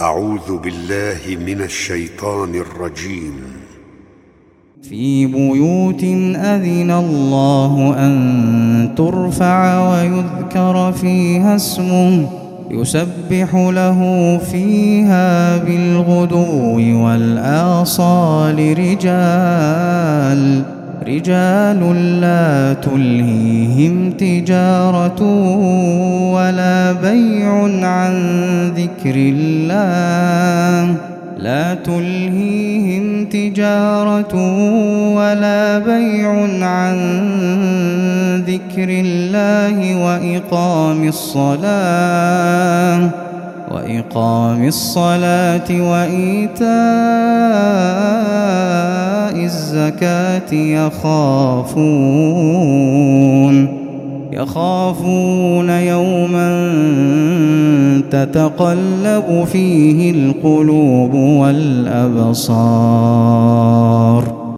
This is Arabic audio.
أعوذ بالله من الشيطان الرجيم. في بيوت أذن الله أن ترفع ويذكر فيها اسمه يسبح له فيها بالغدو والآصال رجال رجال لا تلهيهم تجارة ولا بيع عن ذكر الله. لا تلهيهم تجارة ولا بيع عن ذكر الله وإقام الصلاة. وإقام الصلاة وإيتاء الزكاة يخافون. يخافون يوما تتقلب فيه القلوب والأبصار.